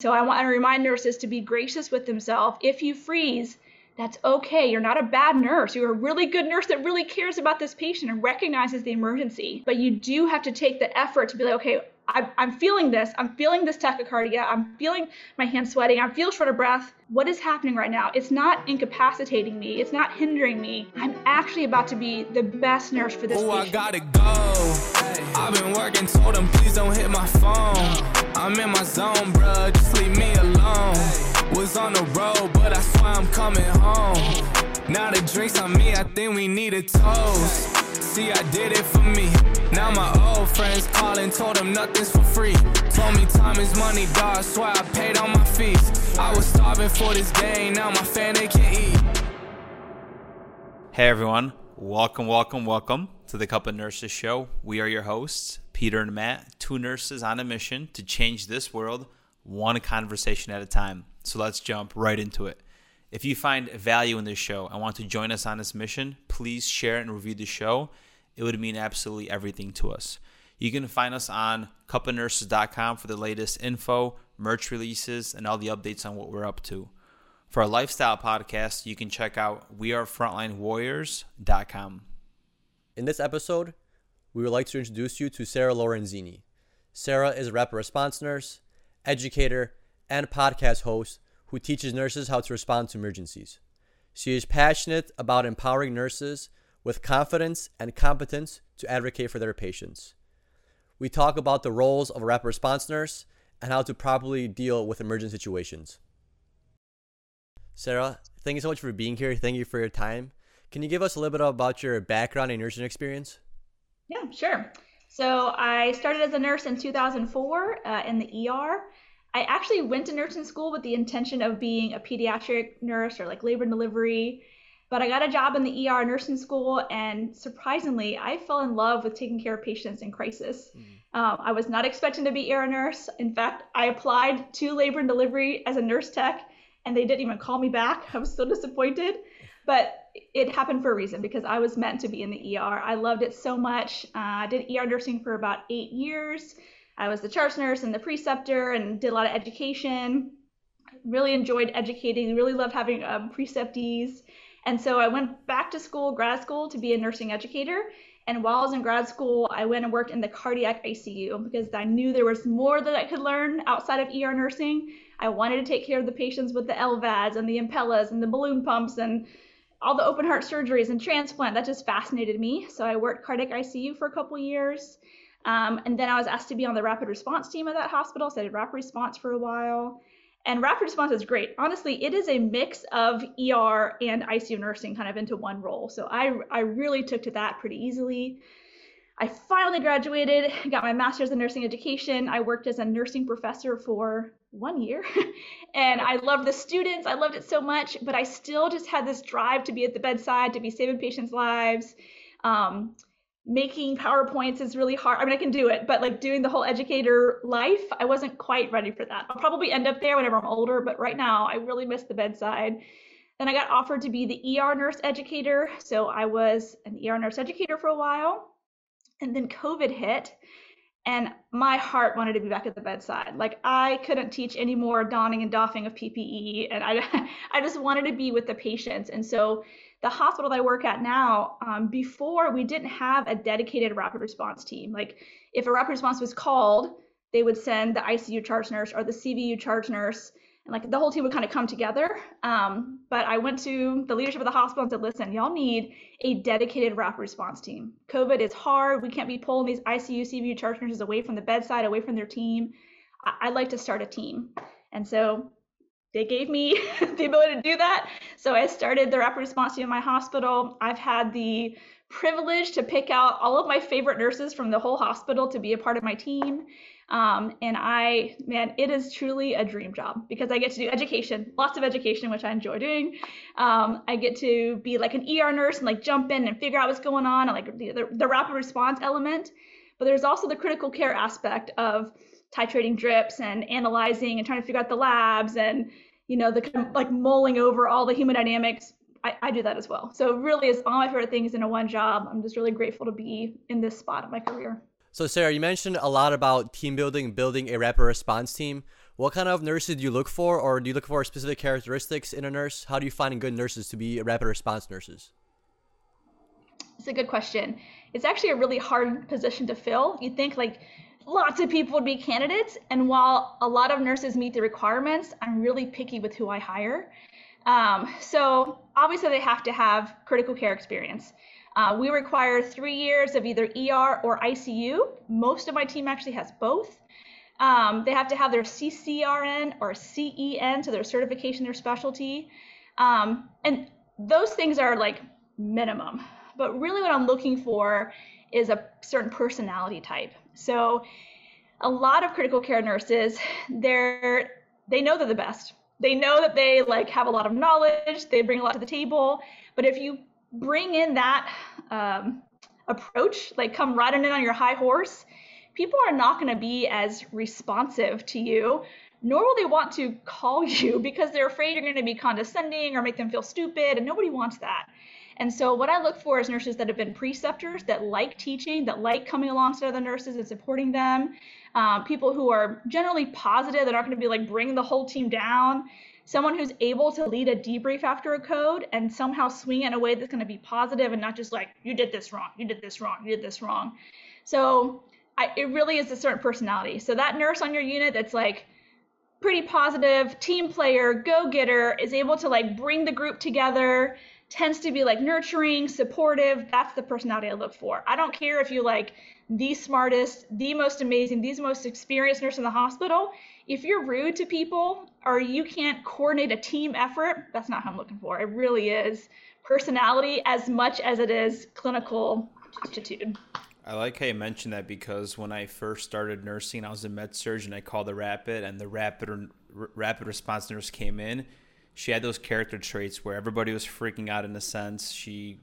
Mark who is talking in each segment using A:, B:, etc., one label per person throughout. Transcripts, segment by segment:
A: So I want to remind nurses to be gracious with themselves. If you freeze, that's okay. You're not a bad nurse. You're a really good nurse that really cares about this patient and recognizes the emergency. But you do have to take the effort to be like, okay, I'm, I'm feeling this. I'm feeling this tachycardia. I'm feeling my hands sweating. I feel short of breath. What is happening right now? It's not incapacitating me. It's not hindering me. I'm actually about to be the best nurse for this
B: Oh, I gotta go. I've been working, told them please don't hit my phone. I'm in my zone, bruh, just leave me alone. Was on the road, but I swear I'm coming home. Now the drinks on me, I think we need a toast. See, I did it for me. Now my old friends calling, told them nothing's for free. Told me time is money, dog. Swear I paid all my fees. I was starving for this game, now my family can eat.
C: Hey everyone, welcome, welcome, welcome to the Cup of Nurses show. We are your hosts, Peter and Matt, two nurses on a mission to change this world one conversation at a time. So let's jump right into it. If you find value in this show and want to join us on this mission, please share and review the show. It would mean absolutely everything to us. You can find us on cupofnurses.com for the latest info, merch releases, and all the updates on what we're up to. For our lifestyle podcast, you can check out wearefrontlinewarriors.com.
D: In this episode, we would like to introduce you to Sarah Lorenzini. Sarah is a rapid response nurse, educator, and podcast host who teaches nurses how to respond to emergencies. She is passionate about empowering nurses with confidence and competence to advocate for their patients. We talk about the roles of a rapid response nurse and how to properly deal with emergent situations. Sarah, thank you so much for being here. Thank you for your time. Can you give us a little bit about your background and nursing experience?
A: Yeah, sure. So I started as a nurse in 2004 uh, in the ER. I actually went to nursing school with the intention of being a pediatric nurse or like labor and delivery, but I got a job in the ER nursing school, and surprisingly, I fell in love with taking care of patients in crisis. Um, I was not expecting to be ER nurse. In fact, I applied to labor and delivery as a nurse tech, and they didn't even call me back. I was so disappointed, but it happened for a reason because I was meant to be in the ER. I loved it so much. Uh, I did ER nursing for about eight years. I was the charge nurse and the preceptor and did a lot of education. Really enjoyed educating, really loved having um, preceptees. And so I went back to school, grad school, to be a nursing educator. And while I was in grad school, I went and worked in the cardiac ICU because I knew there was more that I could learn outside of ER nursing. I wanted to take care of the patients with the LVADs and the Impellas and the balloon pumps and all the open heart surgeries and transplant. That just fascinated me. So I worked cardiac ICU for a couple years. Um, and then I was asked to be on the rapid response team at that hospital. So I did rapid response for a while. And rapid response is great. Honestly, it is a mix of ER and ICU nursing kind of into one role. So I, I really took to that pretty easily. I finally graduated, got my master's in nursing education. I worked as a nursing professor for one year and I loved the students. I loved it so much, but I still just had this drive to be at the bedside, to be saving patients' lives. Um, making PowerPoints is really hard. I mean, I can do it, but like doing the whole educator life, I wasn't quite ready for that. I'll probably end up there whenever I'm older, but right now I really miss the bedside. Then I got offered to be the ER nurse educator. So I was an ER nurse educator for a while. And then COVID hit and my heart wanted to be back at the bedside. Like I couldn't teach any more donning and doffing of PPE, and I, I just wanted to be with the patients. And so, the hospital that I work at now, um, before we didn't have a dedicated rapid response team. Like if a rapid response was called, they would send the ICU charge nurse or the CVU charge nurse, and like the whole team would kind of come together. Um, but I went to the leadership of the hospital and said, listen, y'all need a dedicated rapid response team. COVID is hard. We can't be pulling these ICU, CVU charge nurses away from the bedside, away from their team. I- I'd like to start a team. And so they gave me the ability to do that. So I started the rapid response team in my hospital. I've had the privilege to pick out all of my favorite nurses from the whole hospital to be a part of my team. Um, and I, man, it is truly a dream job because I get to do education, lots of education, which I enjoy doing. Um, I get to be like an ER nurse and like jump in and figure out what's going on and like the, the, the rapid response element. But there's also the critical care aspect of titrating drips and analyzing and trying to figure out the labs and you know the kind of like mulling over all the hemodynamics. I, I do that as well. So really is all my favorite things in a one job. I'm just really grateful to be in this spot of my career.
D: So, Sarah, you mentioned a lot about team building, building a rapid response team. What kind of nurses do you look for, or do you look for specific characteristics in a nurse? How do you find good nurses to be rapid response nurses?
A: It's a good question. It's actually a really hard position to fill. You think like lots of people would be candidates, and while a lot of nurses meet the requirements, I'm really picky with who I hire. Um, so obviously they have to have critical care experience. Uh, we require three years of either ER or ICU. Most of my team actually has both. Um, they have to have their CCRN or CEN, so their certification, their specialty. Um, and those things are like minimum. But really, what I'm looking for is a certain personality type. So, a lot of critical care nurses, they're they know they're the best. They know that they like have a lot of knowledge. They bring a lot to the table. But if you bring in that um, approach, like come riding in on your high horse, people are not going to be as responsive to you, nor will they want to call you because they're afraid you're going to be condescending or make them feel stupid, and nobody wants that. And so, what I look for is nurses that have been preceptors, that like teaching, that like coming alongside other nurses and supporting them. Um, people who are generally positive, they're not going to be like bring the whole team down. Someone who's able to lead a debrief after a code and somehow swing in a way that's going to be positive and not just like, you did this wrong, you did this wrong, you did this wrong. So, I, it really is a certain personality. So that nurse on your unit that's like pretty positive, team player, go getter, is able to like bring the group together, tends to be like nurturing, supportive. That's the personality I look for. I don't care if you like the smartest, the most amazing, the most experienced nurse in the hospital. If you're rude to people or you can't coordinate a team effort, that's not how I'm looking for. It really is personality as much as it is clinical aptitude.
C: I like how you mentioned that because when I first started nursing, I was a med surgeon. I called the rapid, and the rapid rapid response nurse came in. She had those character traits where everybody was freaking out in a sense. She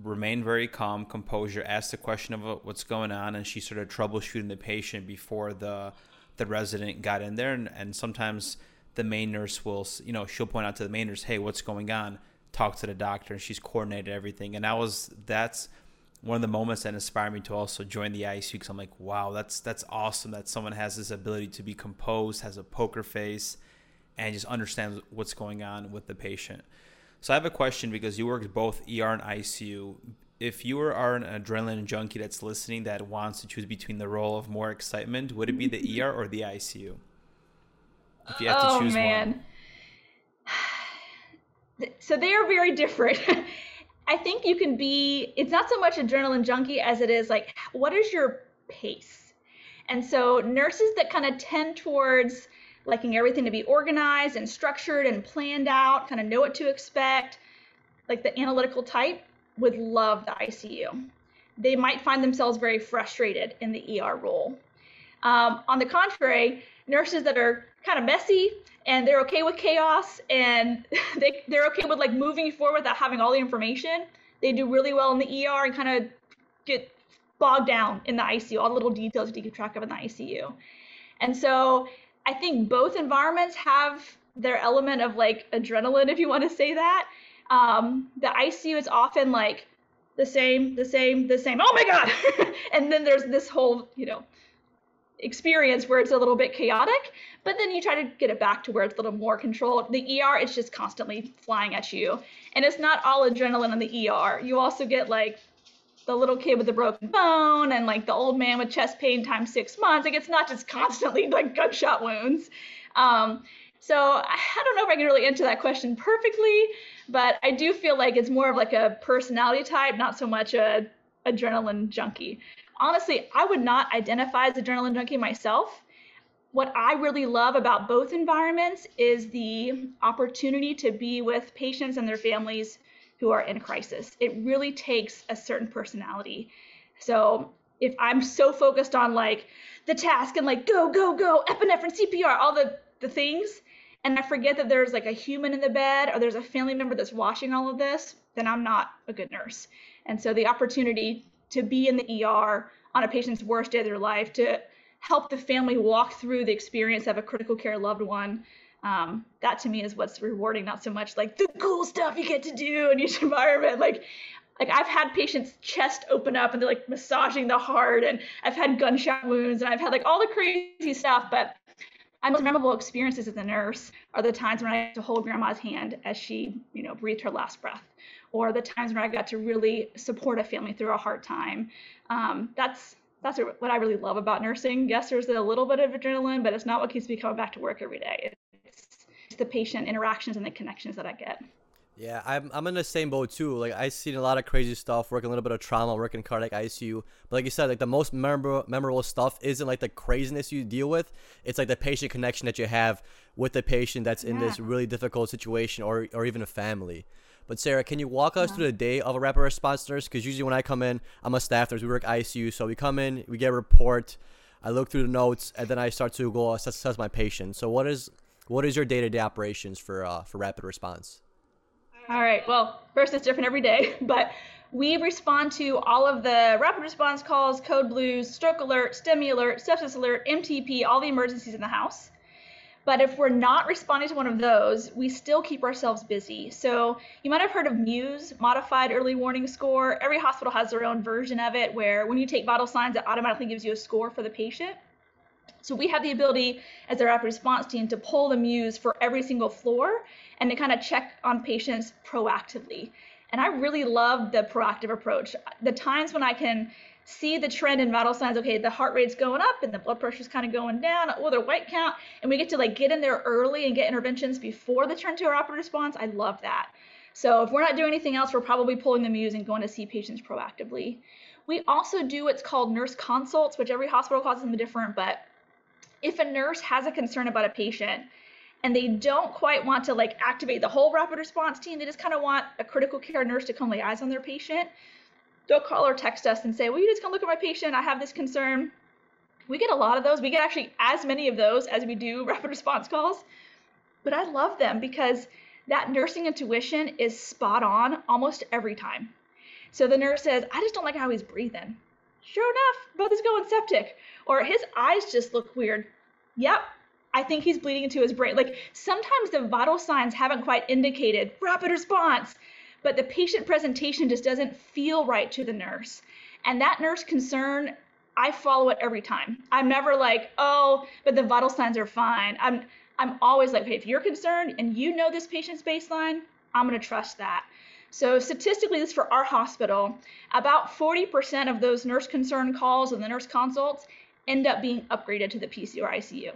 C: remained very calm, composure, asked the question of what's going on, and she started troubleshooting the patient before the the resident got in there. And, and sometimes the main nurse will, you know, she'll point out to the main nurse, "Hey, what's going on?" Talk to the doctor, and she's coordinated everything. And that was that's one of the moments that inspired me to also join the ICU because I'm like, wow, that's that's awesome that someone has this ability to be composed, has a poker face, and just understands what's going on with the patient. So I have a question because you work both ER and ICU. If you are an adrenaline junkie that's listening that wants to choose between the role of more excitement, would it be the ER or the ICU?
A: If you have oh, to choose man. one. So they are very different. I think you can be, it's not so much adrenaline junkie as it is like, what is your pace? And so nurses that kind of tend towards liking everything to be organized and structured and planned out, kind of know what to expect, like the analytical type, would love the ICU. They might find themselves very frustrated in the ER role. Um, on the contrary, nurses that are kind of messy and they're okay with chaos and they, they're okay with like moving forward without having all the information. They do really well in the ER and kind of get bogged down in the ICU, all the little details to keep track of in the ICU. And so I think both environments have their element of like adrenaline, if you want to say that. Um, the ICU is often like the same, the same, the same. Oh my God! and then there's this whole, you know, experience where it's a little bit chaotic, but then you try to get it back to where it's a little more controlled. The ER is just constantly flying at you. And it's not all adrenaline in the ER. You also get like the little kid with the broken bone and like the old man with chest pain times six months. Like it's not just constantly like gunshot wounds. Um, so I don't know if I can really answer that question perfectly, but I do feel like it's more of like a personality type, not so much a adrenaline junkie honestly, I would not identify as adrenaline junkie myself. What I really love about both environments is the opportunity to be with patients and their families who are in crisis. It really takes a certain personality. So if I'm so focused on like the task and like go, go, go, epinephrine, CPR, all the, the things, and I forget that there's like a human in the bed or there's a family member that's watching all of this, then I'm not a good nurse. And so the opportunity to be in the ER on a patient's worst day of their life, to help the family walk through the experience of a critical care loved one. Um, that to me is what's rewarding, not so much like the cool stuff you get to do in each environment. Like, like I've had patients' chest open up and they're like massaging the heart, and I've had gunshot wounds, and I've had like all the crazy stuff. But my most memorable experiences as a nurse are the times when I got to hold grandma's hand as she, you know, breathed her last breath, or the times when I got to really support a family through a hard time. Um, that's that's what I really love about nursing. Yes, there's a little bit of adrenaline, but it's not what keeps me coming back to work every day. The patient interactions and the connections that I get.
D: Yeah, I'm, I'm in the same boat too. Like I've seen a lot of crazy stuff, working a little bit of trauma, working cardiac ICU. But like you said, like the most memorable memorable stuff isn't like the craziness you deal with. It's like the patient connection that you have with the patient that's in yeah. this really difficult situation, or or even a family. But Sarah, can you walk us yeah. through the day of a rapid response nurse? Because usually when I come in, I'm a staff nurse. We work ICU, so we come in, we get a report. I look through the notes, and then I start to go assess, assess my patient. So what is what is your day to day operations for uh, for rapid response?
A: All right. Well, first, it's different every day, but we respond to all of the rapid response calls, code blues, stroke alert, STEMI alert, sepsis alert, MTP, all the emergencies in the house. But if we're not responding to one of those, we still keep ourselves busy. So you might have heard of MEWS, Modified Early Warning Score. Every hospital has their own version of it where when you take vital signs, it automatically gives you a score for the patient. So we have the ability as a rapid response team to pull the MEWS for every single floor and to kind of check on patients proactively. And I really love the proactive approach. The times when I can see the trend in vital signs, okay, the heart rate's going up and the blood pressure's kind of going down, oh, or their white count, and we get to like get in there early and get interventions before the turn to a rapid response. I love that. So if we're not doing anything else, we're probably pulling the MEWS and going to see patients proactively. We also do what's called nurse consults, which every hospital calls them different, but if a nurse has a concern about a patient and they don't quite want to like activate the whole rapid response team, they just kind of want a critical care nurse to come lay eyes on their patient, they'll call or text us and say, Will you just come look at my patient? I have this concern. We get a lot of those. We get actually as many of those as we do rapid response calls. But I love them because that nursing intuition is spot on almost every time. So the nurse says, I just don't like how he's breathing. Sure enough, both is going septic. Or his eyes just look weird. Yep, I think he's bleeding into his brain. Like sometimes the vital signs haven't quite indicated rapid response, but the patient presentation just doesn't feel right to the nurse. And that nurse concern, I follow it every time. I'm never like, oh, but the vital signs are fine. I'm I'm always like, hey, if you're concerned and you know this patient's baseline, I'm gonna trust that. So statistically, this for our hospital, about 40% of those nurse concern calls and the nurse consults end up being upgraded to the PC or ICU.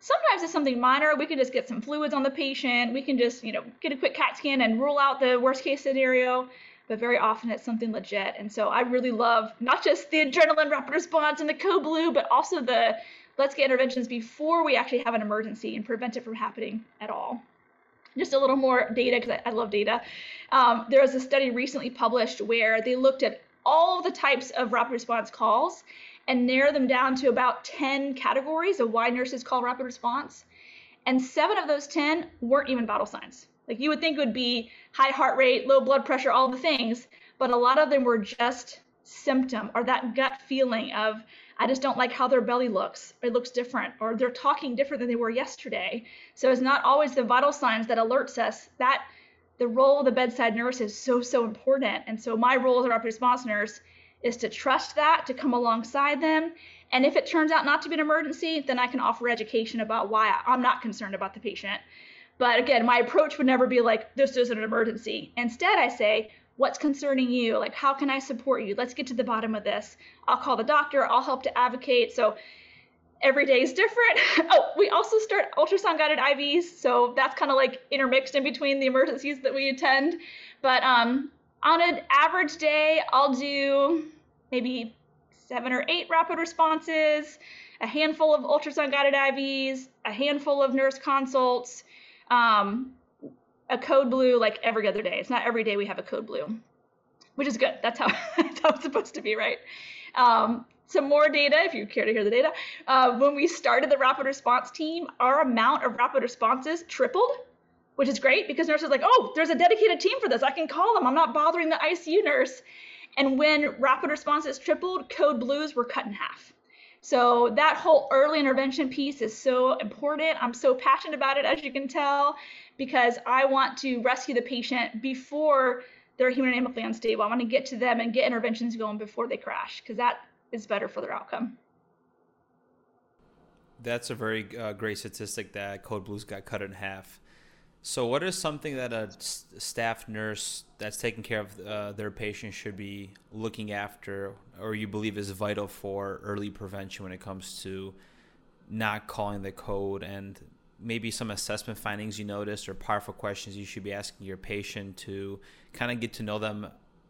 A: Sometimes it's something minor. We can just get some fluids on the patient. We can just, you know, get a quick CAT scan and rule out the worst case scenario. But very often it's something legit. And so I really love not just the adrenaline rapid response and the code blue, but also the let's get interventions before we actually have an emergency and prevent it from happening at all just a little more data because I, I, love data. Um, there was a study recently published where they looked at all the types of rapid response calls and narrowed them down to about 10 categories of why nurses call rapid response. And seven of those 10 weren't even vital signs. Like you would think would be high heart rate, low blood pressure, all the things, but a lot of them were just symptom or that gut feeling of I just don't like how their belly looks. It looks different, or they're talking different than they were yesterday. So it's not always the vital signs that alerts us that the role of the bedside nurse is so, so important. And so my role as a rapid response nurse is to trust that, to come alongside them. And if it turns out not to be an emergency, then I can offer education about why I'm not concerned about the patient. But again, my approach would never be like, this isn't an emergency. Instead, I say, what's concerning you? Like how can i support you? Let's get to the bottom of this. I'll call the doctor. I'll help to advocate. So every day is different. Oh we also start ultrasound guided ivs so that's kind of like intermixed in between the emergencies that we attend. But um, on an average day i'll do maybe seven or eight rapid responses a handful of ultrasound guided ivs a handful of nurse consults um, a code blue like every other day. It's not every day we have a code blue, which is good. That's how, that's how it's supposed to be, right? Um, some more data, if you care to hear the data. Uh, when we started the rapid response team, our amount of rapid responses tripled, which is great because nurses like, oh, there's a dedicated team for this. I can call them. I'm not bothering the ICU nurse. And when rapid responses tripled, code blues were cut in half. So that whole early intervention piece is so important. I'm so passionate about it, as you can tell, because I want to rescue the patient before they're hemodynamically unstable. I want to get to them and get interventions going before they crash because that is better for their outcome.
C: That's a very uh, great statistic that Code Blues got cut in half. So, what is something that a staff nurse that's taking care of uh, their patient should be looking after, or you believe is vital for early prevention when it comes to not calling the code and maybe some assessment findings you noticed or powerful questions you should be asking your patient to kind of get to know them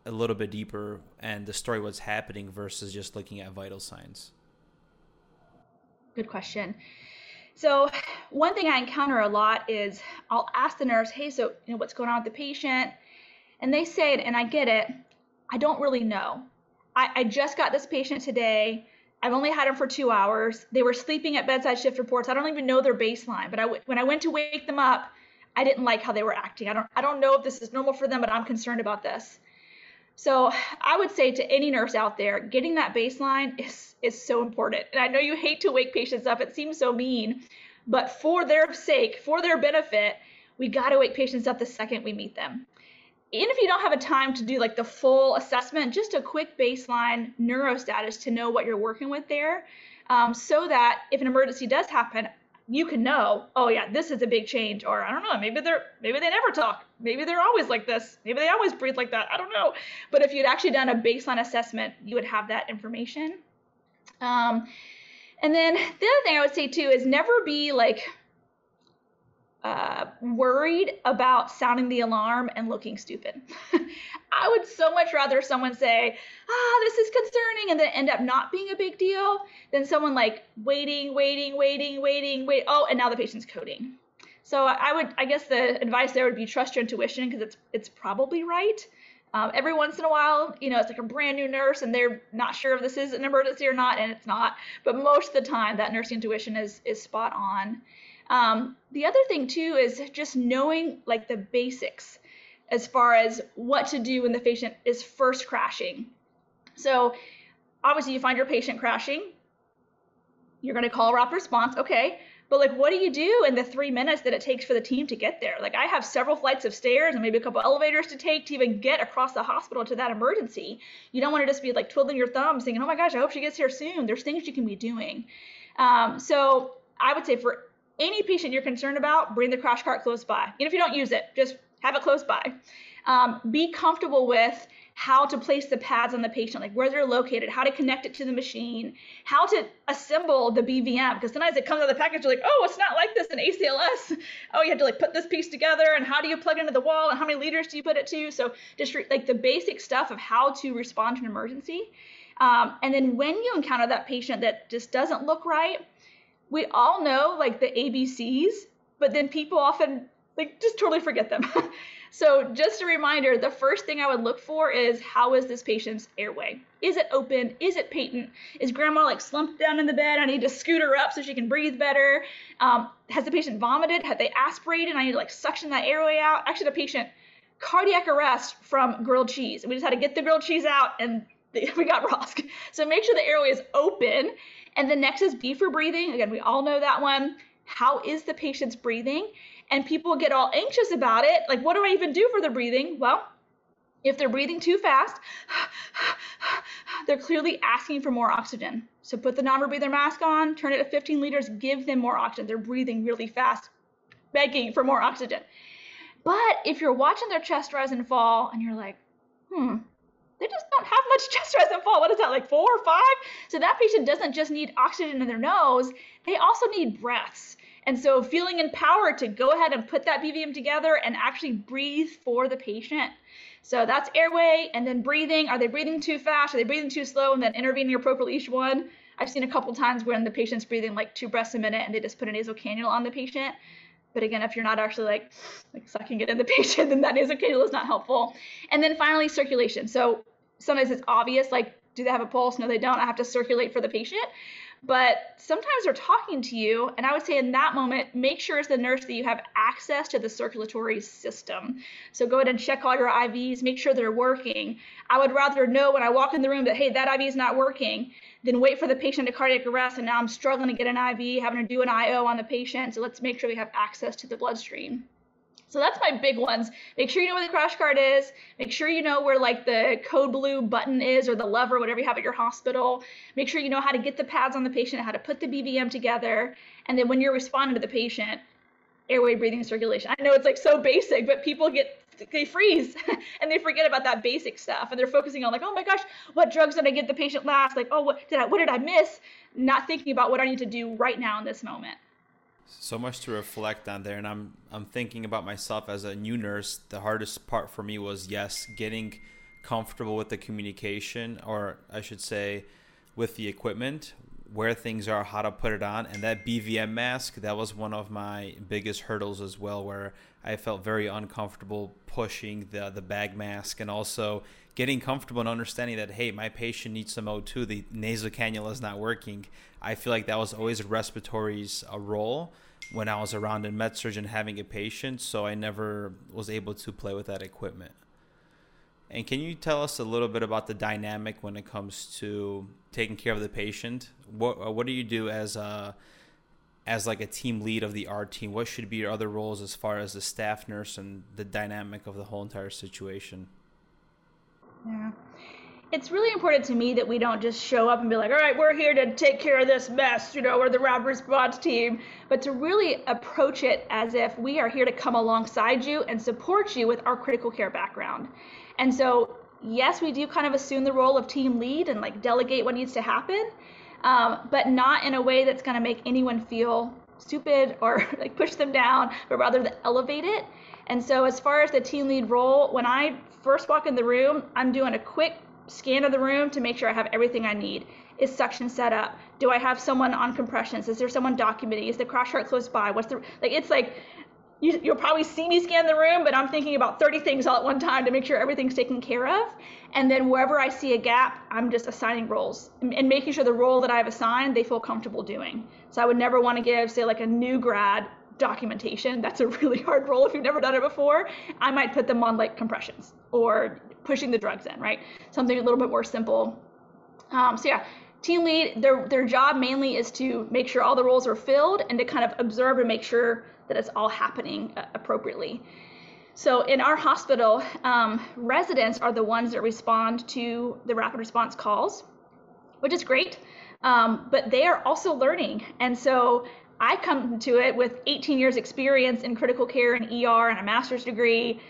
C: a little bit deeper and the story what's happening versus just looking at vital signs?
A: Good question. So, one thing I encounter a lot is I'll ask the nurse, "Hey, so you know what's going on with the patient?" And they say and I get it. I don't really know. I, I just got this patient today. I've only had them for two hours. They were sleeping at bedside shift reports. I don't even know their baseline. But I, when I went to wake them up, I didn't like how they were acting. I don't I don't know if this is normal for them, but I'm concerned about this. So I would say to any nurse out there, getting that baseline is, is so important. And I know you hate to wake patients up, it seems so mean, but for their sake, for their benefit, we got to wake patients up the second we meet them. Even if you don't have a time to do like the full assessment, just a quick baseline neuro status to know what you're working with there, um, so that if an emergency does happen, you can know, oh yeah, this is a big change, or I don't know, maybe they're maybe they never talk, maybe they're always like this, maybe they always breathe like that. I don't know. But if you'd actually done a baseline assessment, you would have that information. Um, and then the other thing I would say too is never be like uh, worried about sounding the alarm and looking stupid. I would so much rather someone say, ah, this is concerning, and then end up not being a big deal than someone like waiting, waiting, waiting, waiting, wait. Oh, and now the patient's coding. So I would, I guess the advice there would be trust your intuition because it's it's probably right. Um, every once in a while, you know, it's like a brand new nurse and they're not sure if this is an emergency or not, and it's not. But most of the time, that nursing intuition is is spot on. Um, the other thing too is just knowing like the basics as far as what to do when the patient is first crashing. So obviously you find your patient crashing, you're going to call rapid response, okay. But like, what do you do in the three minutes that it takes for the team to get there? Like, I have several flights of stairs and maybe a couple elevators to take to even get across the hospital to that emergency. You don't want to just be like twiddling your thumbs, thinking, "Oh my gosh, I hope she gets here soon." There's things you can be doing. Um, so I would say for any patient you're concerned about, bring the crash cart close by. Even if you don't use it, just have it close by. Um, be comfortable with how to place the pads on the patient, like where they're located, how to connect it to the machine, how to assemble the BVM. Because sometimes it comes out of the package, you're like, oh, it's not like this in ACLS. Oh, you have to like put this piece together, and how do you plug it into the wall, and how many liters do you put it to? So just re- like the basic stuff of how to respond to an emergency. Um, and then when you encounter that patient that just doesn't look right, we all know like the ABCs, but then people often like just totally forget them. so just a reminder, the first thing I would look for is how is this patient's airway? Is it open? Is it patent? Is grandma like slumped down in the bed? I need to scoot her up so she can breathe better. Um, has the patient vomited? Have they aspirated? I need to like suction that airway out. Actually, the patient cardiac arrest from grilled cheese. And we just had to get the grilled cheese out and we got ROSC. So make sure the airway is open and the next is B for breathing. Again, we all know that one. How is the patient's breathing? And people get all anxious about it. Like, what do I even do for the breathing? Well, if they're breathing too fast, they're clearly asking for more oxygen. So put the non-rebreather mask on, turn it to 15 liters, give them more oxygen. They're breathing really fast, begging for more oxygen. But if you're watching their chest rise and fall and you're like, hmm, they just don't have much chest fall. What is that, like four or five? So that patient doesn't just need oxygen in their nose, they also need breaths. And so feeling empowered to go ahead and put that BVM together and actually breathe for the patient. So that's airway and then breathing. Are they breathing too fast? Are they breathing too slow? And then intervening appropriately each one. I've seen a couple times when the patient's breathing like two breaths a minute and they just put a nasal cannula on the patient. But again, if you're not actually like like sucking it in the patient, then that is cannula is not helpful. And then finally, circulation. So sometimes it's obvious, like, do they have a pulse? No, they don't. I have to circulate for the patient. But sometimes they're talking to you, and I would say in that moment, make sure as the nurse that you have access to the circulatory system. So go ahead and check all your IVs, make sure they're working. I would rather know when I walk in the room that, hey, that IV is not working, than wait for the patient to cardiac arrest, and now I'm struggling to get an IV, having to do an IO on the patient. So let's make sure we have access to the bloodstream. So that's my big ones. Make sure you know where the crash cart is. Make sure you know where like the code blue button is or the lever, whatever you have at your hospital. Make sure you know how to get the pads on the patient, how to put the BVM together. And then when you're responding to the patient, airway, breathing, circulation. I know it's like so basic, but people get they freeze and they forget about that basic stuff and they're focusing on like, oh my gosh, what drugs did I get the patient last? Like, oh, what did I what did I miss? Not thinking about what I need to do right now in this moment
C: so much to reflect on there and i'm i'm thinking about myself as a new nurse. The hardest part for me was yes getting comfortable with the communication or i should say with the equipment where things are how to put it on and that bvm mask that was one of my biggest hurdles as well where i felt very uncomfortable pushing the the bag mask and also getting comfortable and understanding that hey my patient needs some o2 the nasal cannula is not working I feel like that was always respiratory's a uh, role when I was around in med surg and having a patient, so I never was able to play with that equipment. And can you tell us a little bit about the dynamic when it comes to taking care of the patient? What uh, what do you do as a as like a team lead of the R team? What should be your other roles as far as the staff nurse and the dynamic of the whole entire situation?
A: Yeah it's really important to me that we don't just show up and be like, all right, we're here to take care of this mess, you know, we're the rapid response team, but to really approach it as if we are here to come alongside you and support you with our critical care background. And so, yes, we do kind of assume the role of team lead and like delegate what needs to happen, um, but not in a way that's going to make anyone feel stupid or like push them down, but rather elevate it. And so, as far as the team lead role, when I first walk in the room, I'm doing a quick scan of the room to make sure I have everything I need. Is suction set up? Do I have someone on compressions? Is there someone documenting? Is the crash cart close by? What's the like? It's like you, will probably see me scan the room, but I'm thinking about 30 things all at one time to make sure everything's taken care of. And then wherever I see a gap, I'm just assigning roles and, and making sure the role that I've assigned they feel comfortable doing. So I would never want to give, say, like a new grad documentation. That's a really hard role if you've never done it before. I might put them on like compressions or pushing the drugs in, right? Something a little bit more simple. Um, so yeah, team lead, their their job mainly is to make sure all the roles are filled and to kind of observe and make sure that it's all happening uh, appropriately. So in our hospital, um, residents are the ones that respond to the rapid response calls, which is great. Um, but they are also learning, and so I come to it with 18 years experience in critical care and ER and a master's degree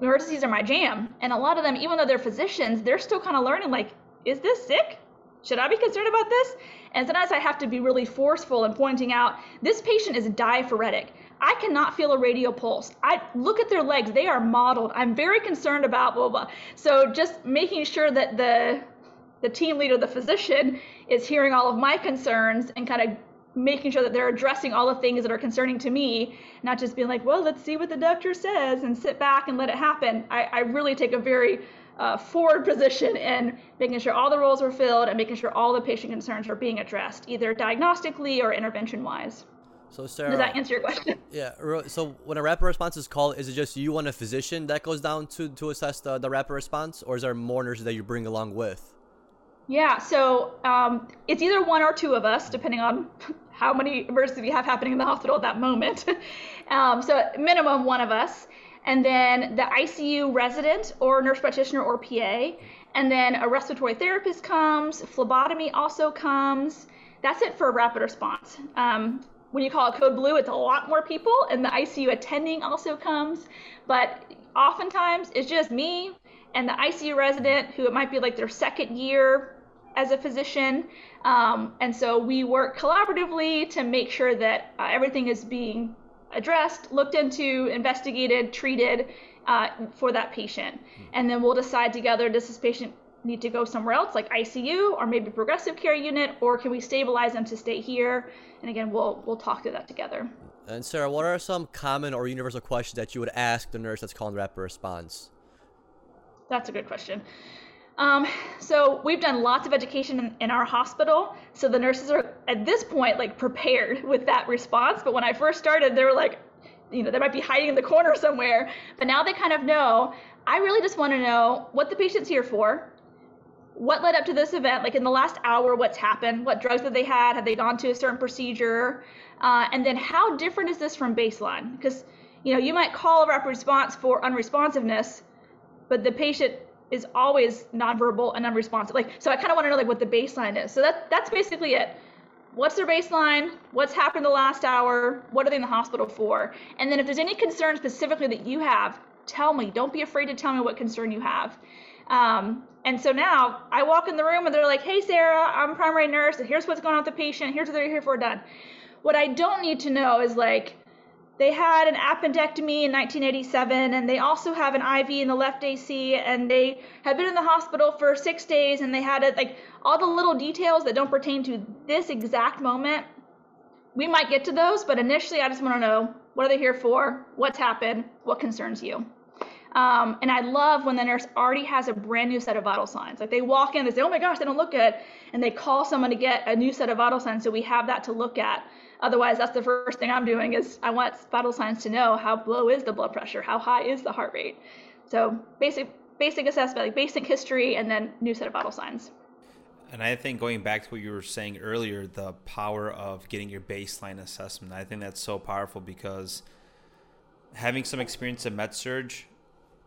A: emergencies are my jam. And a lot of them, even though they're physicians, they're still kind of learning like, is this sick? Should I be concerned about this? And sometimes I have to be really forceful in pointing out this patient is diaphoretic. I cannot feel a radial pulse. I look at their legs, they are mottled. I'm very concerned about blah blah. So just making sure that the the team leader, the physician, is hearing all of my concerns and kind of making sure that they're addressing all the things that are concerning to me, not just being like, well, let's see what the doctor says and sit back and let it happen. I, I really take a very uh, forward position in making sure all the roles are filled and making sure all the patient concerns are being addressed, either diagnostically or intervention wise.
D: So, Sarah,
A: does that answer your question?
D: Yeah. So, when a rapid response is called, is it just you and a physician that goes down to to assess the, the rapid response, or is there more nurses that you bring along with?
A: Yeah, so um, it's either one or two of us, depending on how many emergencies do we have happening in the hospital at that moment. um, so minimum one of us, and then the ICU resident or nurse practitioner or PA, and then a respiratory therapist comes. Phlebotomy also comes. That's it for a rapid response. Um, when you call it code blue, it's a lot more people, and the ICU attending also comes. But oftentimes, it's just me and the ICU resident who it might be like their second year as a physician. Um, and so we work collaboratively to make sure that uh, everything is being addressed, looked into, investigated, treated uh, for that patient. And then we'll decide together does this patient need to go somewhere else, like ICU or maybe progressive care unit, or can we stabilize them to stay here? And again, we'll we'll talk through that together.
D: And Sarah, what are some common or universal questions that you would ask the nurse that's calling the rapid response?
A: That's a good question. Um, so we've done lots of education in, in, our hospital. So the nurses are at this point like prepared with that response. But when I first started, they were like, you know, they might be hiding in the corner somewhere. But now they kind of know. I really just want to know what the patient's here for, what led up to this event, like in the last hour, what's happened, what drugs have they had, have they gone to a certain procedure, uh, and then how different is this from baseline? Because you know, you might call a rapid response for unresponsiveness, but the patient is always nonverbal and unresponsive. Like, so I kind of want to know like what the baseline is. So that that's basically it. What's their baseline? What's happened the last hour? What are they in the hospital for? And then if there's any concern specifically that you have, tell me. Don't be afraid to tell me what concern you have. Um, and so now I walk in the room and they're like, "Hey, Sarah, I'm primary nurse. Here's what's going on with the patient. Here's what they're here for. Done." What I don't need to know is like they had an appendectomy in 1987 and they also have an IV in the left AC and they have been in the hospital for six days and they had it like all the little details that don't pertain to this exact moment. We might get to those, but initially I just want to know what are they here for? What's happened? What concerns you? Um, and I love when the nurse already has a brand new set of vital signs. Like they walk in, they say, "Oh my gosh, they don't look good," and they call someone to get a new set of vital signs, so we have that to look at. Otherwise, that's the first thing I'm doing is I want vital signs to know how low is the blood pressure, how high is the heart rate. So basic basic assessment, like basic history, and then new set of vital signs.
C: And I think going back to what you were saying earlier, the power of getting your baseline assessment, I think that's so powerful because having some experience in med surg,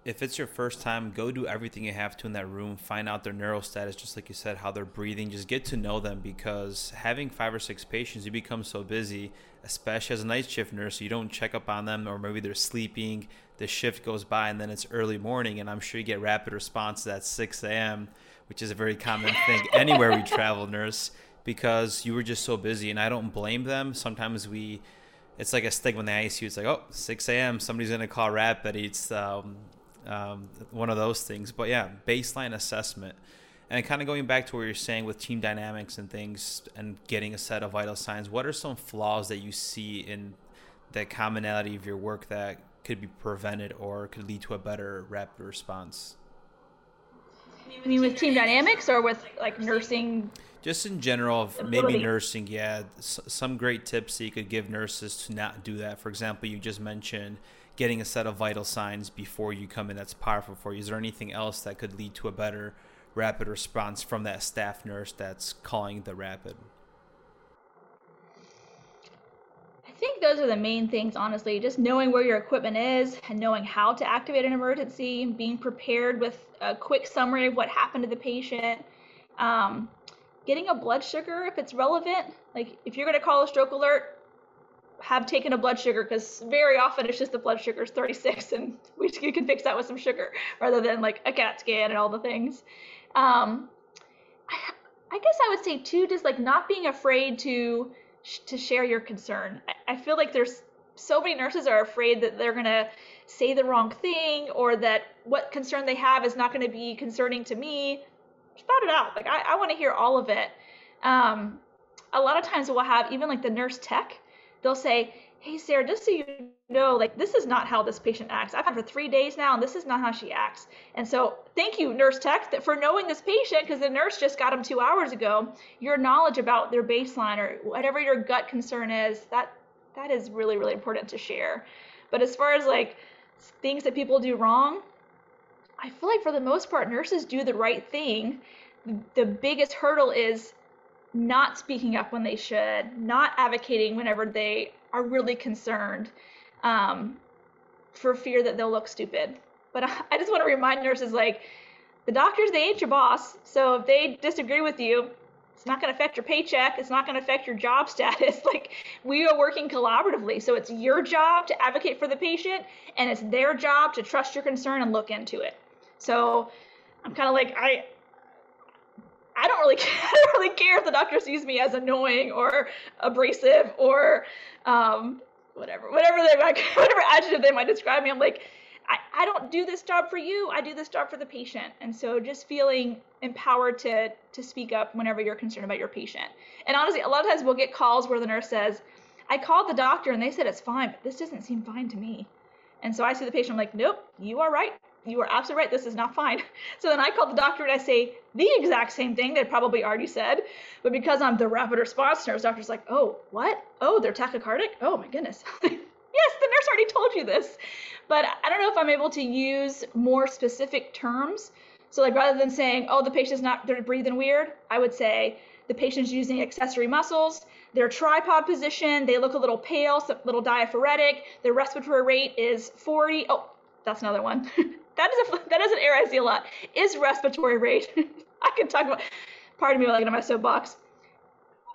C: if it's your first time, go do everything you have to in that room. Find out their neural status, just like you said, how they're breathing. Just get to know them because having five or six patients, you become so busy, especially as a night shift nurse. You don't check up on them, or maybe they're sleeping. The shift goes by, and then it's early morning, and I'm sure you get rapid responses at 6 a.m., which is a very common thing anywhere we travel, nurse, because you were just so busy. And I don't blame them. Sometimes we it's like a stigma in the ICU. It's like, oh, 6 a.m. Somebody's gonna call rapid. It's um, um, one of those things. But yeah, baseline assessment. And kind of going back to what you're saying with team dynamics and things and getting a set of vital signs, what are some flaws that you see in the commonality of your work that could be prevented or could lead to a better rapid response?
A: You mean with team dynamics or with like nursing?
C: Just in general, of maybe nursing, yeah. Some great tips that you could give nurses to not do that. For example, you just mentioned getting a set of vital signs before you come in that's powerful for you? Is there anything else that could lead to a better rapid response from that staff nurse that's calling the rapid?
A: I think those are the main things, honestly. Just knowing where your equipment is and knowing how to activate an emergency, being prepared with a quick summary of what happened to the patient. Um, getting a blood sugar if it's relevant. Like if you're going to call a stroke alert, have taken a blood sugar because very often it's just the blood sugar is 36 and we you can fix that with some sugar rather than like a CAT scan and all the things. Um, I, I guess I would say too, just like not being afraid to to share your concern. I, I feel like there's so many nurses are afraid that they're gonna say the wrong thing or that what concern they have is not going to be concerning to me. Spout it out. Like I, I want to hear all of it. Um, a lot of times we'll have even like the nurse tech they'll say, Hey, Sarah, just so you know, like this is not how this patient acts. I've had for three days now, and this is not how she acts. And so, thank you, nurse tech, for knowing this patient because the nurse just got him two hours ago. Your knowledge about their baseline or whatever your gut concern is, that that is really, really important to share. But as far as like things that people do wrong, I feel like for the most part, nurses do the right thing. The biggest hurdle is not speaking up when they should, not advocating whenever they are really concerned um, for fear that they'll look stupid. But I just want to remind nurses like, the doctors, they ain't your boss. So if they disagree with you, it's not going to affect your paycheck. It's not going to affect your job status. Like we are working collaboratively. So it's your job to advocate for the patient and it's their job to trust your concern and look into it. So I'm kind of like, I, I don't really care, I don't really care if the doctor sees me as annoying or abrasive or um, whatever, whatever they might, whatever adjective they might describe me. I'm like, I, I don't do this job for you. I do this job for the patient. And so just feeling empowered to to speak up whenever you're concerned about your patient. And honestly, a lot of times we'll get calls where the nurse says, I called the doctor and they said it's fine, but this doesn't seem fine to me. And so I see the patient, I'm like, nope, you are right you are absolutely right. This is not fine. So then I call the doctor and I say the exact same thing they probably already said. But because I'm the rapid response nurse, doctor's like, oh, what? Oh, they're tachycardic? Oh, my goodness. yes, the nurse already told you this. But I don't know if I'm able to use more specific terms. So, like, rather than saying, oh, the patient's not, they're breathing weird, I would say, the patient's using accessory muscles, their tripod position, they look a little pale, a little diaphoretic, their respiratory rate is 40. Oh, that's another one. that is a that is an I see a lot. Is respiratory rate. I can talk about pardon me while I get on my soapbox.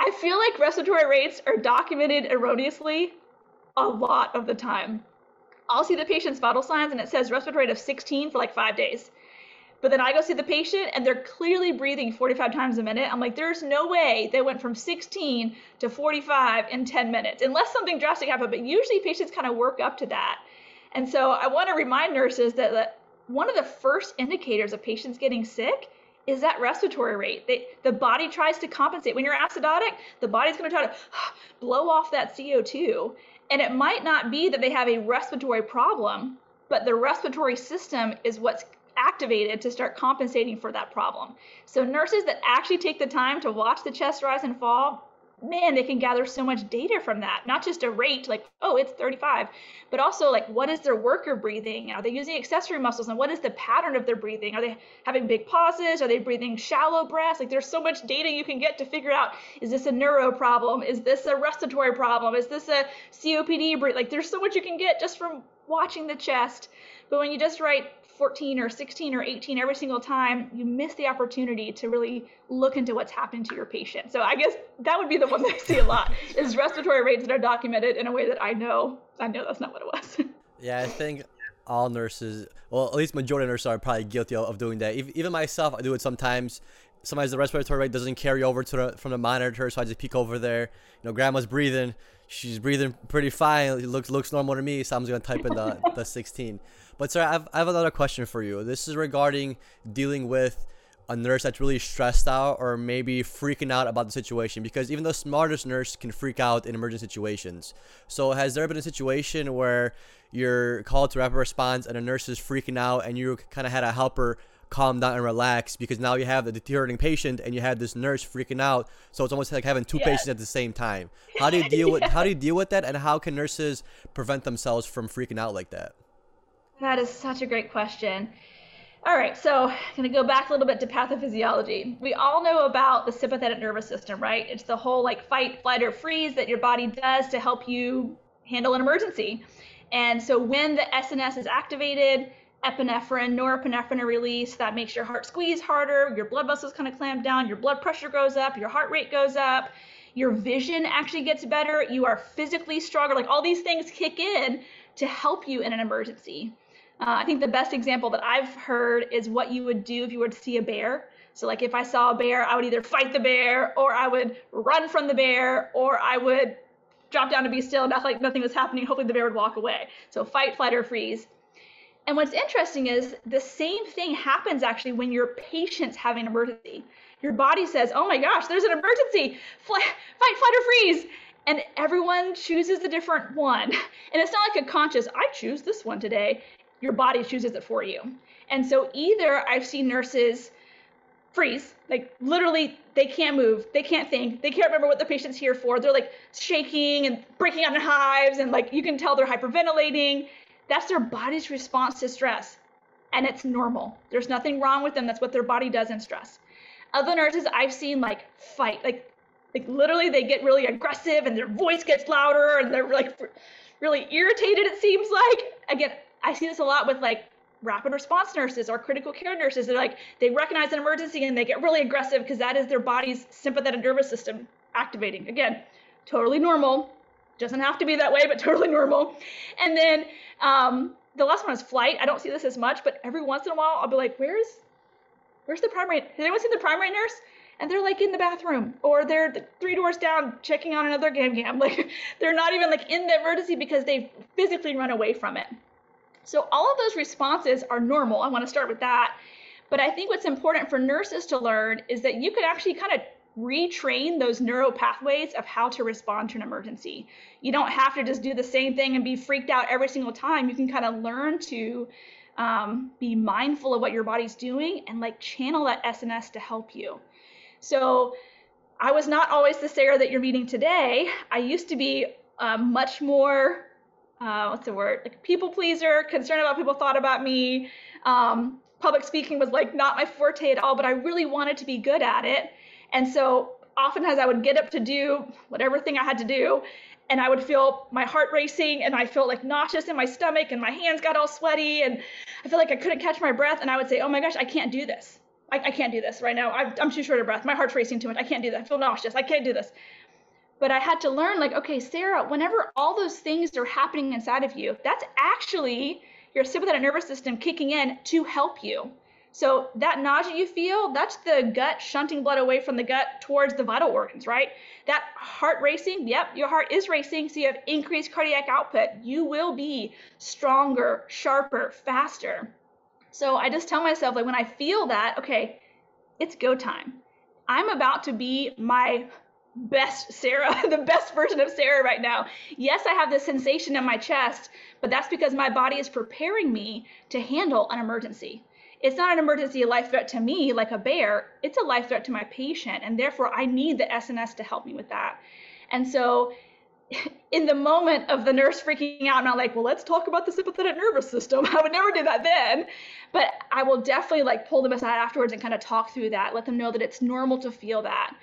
A: I feel like respiratory rates are documented erroneously a lot of the time. I'll see the patient's vital signs and it says respiratory rate of 16 for like five days. But then I go see the patient and they're clearly breathing 45 times a minute. I'm like, there's no way they went from 16 to 45 in 10 minutes, unless something drastic happened. But usually patients kind of work up to that. And so I want to remind nurses that, that one of the first indicators of patients getting sick is that respiratory rate. They, the body tries to compensate. When you're acidotic, the body's going to try to blow off that CO2. And it might not be that they have a respiratory problem, but the respiratory system is what's activated to start compensating for that problem. So nurses that actually take the time to watch the chest rise and fall man, they can gather so much data from that. Not just a rate, like, oh, it's 35, but also like, what is their work of breathing? Are they using accessory muscles? And what is the pattern of their breathing? Are they having big pauses? Are they breathing shallow breaths? Like, there's so much data you can get to figure out is this a neuro problem? Is this a respiratory problem? Is this a COPD breath? Like, there's so much you can get just from watching the chest. But when you just write 14 or 16 or 18 every single time, you miss the opportunity to really look into what's happening to your patient. So I guess that would be the one that I see a lot is respiratory rates that are documented in a way that I know I know that's not what it was.
D: yeah, I think all nurses, well, at least majority of nurses are probably guilty of doing that. Even myself, I do it sometimes. Sometimes the respiratory rate doesn't carry over to the, from the monitor, so I just peek over there. You know, grandma's breathing. She's breathing pretty fine. It looks looks normal to me, so I'm just gonna type in the, the 16. But sir, I have, I have another question for you. This is regarding dealing with a nurse that's really stressed out or maybe freaking out about the situation because even the smartest nurse can freak out in emergent situations. So has there been a situation where you're called to rapid response and a nurse is freaking out and you kind of had a help her calm down and relax because now you have the deteriorating patient and you have this nurse freaking out so it's almost like having two patients at the same time how do you deal with how do you deal with that and how can nurses prevent themselves from freaking out like that
A: that is such a great question. All right, so I'm going to go back a little bit to pathophysiology. We all know about the sympathetic nervous system, right? It's the whole like fight, flight, or freeze that your body does to help you handle an emergency. And so when the SNS is activated, epinephrine, norepinephrine are released. That makes your heart squeeze harder, your blood vessels kind of clamp down, your blood pressure goes up, your heart rate goes up, your vision actually gets better, you are physically stronger. Like all these things kick in to help you in an emergency. Uh, I think the best example that I've heard is what you would do if you were to see a bear. So, like if I saw a bear, I would either fight the bear, or I would run from the bear, or I would drop down to be still, not like nothing was happening. Hopefully, the bear would walk away. So, fight, flight, or freeze. And what's interesting is the same thing happens actually when your patient's having an emergency. Your body says, "Oh my gosh, there's an emergency! Fly, fight, flight, or freeze!" And everyone chooses a different one. And it's not like a conscious, I choose this one today your body chooses it for you. And so either I've seen nurses freeze, like literally they can't move, they can't think, they can't remember what the patient's here for. They're like shaking and breaking out in hives, and like you can tell they're hyperventilating. That's their body's response to stress. And it's normal. There's nothing wrong with them. That's what their body does in stress. Other nurses I've seen like fight, like like literally they get really aggressive and their voice gets louder and they're like really irritated it seems like. Again, I see this a lot with like rapid response nurses or critical care nurses. They're like, they recognize an emergency and they get really aggressive because that is their body's sympathetic nervous system activating. Again, totally normal. Doesn't have to be that way, but totally normal. And then um, the last one is flight. I don't see this as much, but every once in a while I'll be like, where's where's the primary? Has anyone seen the primary nurse? And they're like in the bathroom or they're three doors down checking on another gam gam. Like they're not even like in the emergency because they've physically run away from it. So all of those responses are normal. I want to start with that. But I think what's important for nurses to learn is that you could actually kind of retrain those neural pathways of how to respond to an emergency. You don't have to just do the same thing and be freaked out every single time. You can kind of learn to um, be mindful of what your body's doing and like channel that SNS to help you. So I was not always the Sarah that you're meeting today. I used to be uh, much more uh, what's the word like people pleaser concerned about people thought about me um, public speaking was like not my forte at all but i really wanted to be good at it and so oftentimes I would get up to do whatever thing I had to do, and I would feel my heart racing, and I felt like nauseous in my stomach, and my hands got all sweaty, and I felt like I couldn't catch my breath, and I would say, "Oh my gosh, I can't do this. I, I can't do this right now. I'm, I'm too short of breath. My heart's racing too much. I can't do that. I feel nauseous. I can't do this." But I had to learn, like, okay, Sarah, whenever all those things are happening inside of you, that's actually your sympathetic nervous system kicking in to help you. So that nausea you feel, that's the gut shunting blood away from the gut towards the vital organs, right? That heart racing, yep, your heart is racing, so you have increased cardiac output. You will be stronger, sharper, faster. So I just tell myself, like, when I feel that, okay, it's go time. I'm about to be my best Sarah, the best version of Sarah right now. Yes, I have this sensation in my chest, but that's because my body is preparing me to handle an emergency. It's not an emergency, life threat to me like a bear. It's a life threat to my patient, and therefore I need the SNS to help me with that. And so, in the moment of the nurse freaking out, and I'm not like, well, let's talk about the sympathetic nervous system. I would never do that then, but I will definitely like pull them aside afterwards and kind of talk through that, let them know that it's normal to feel that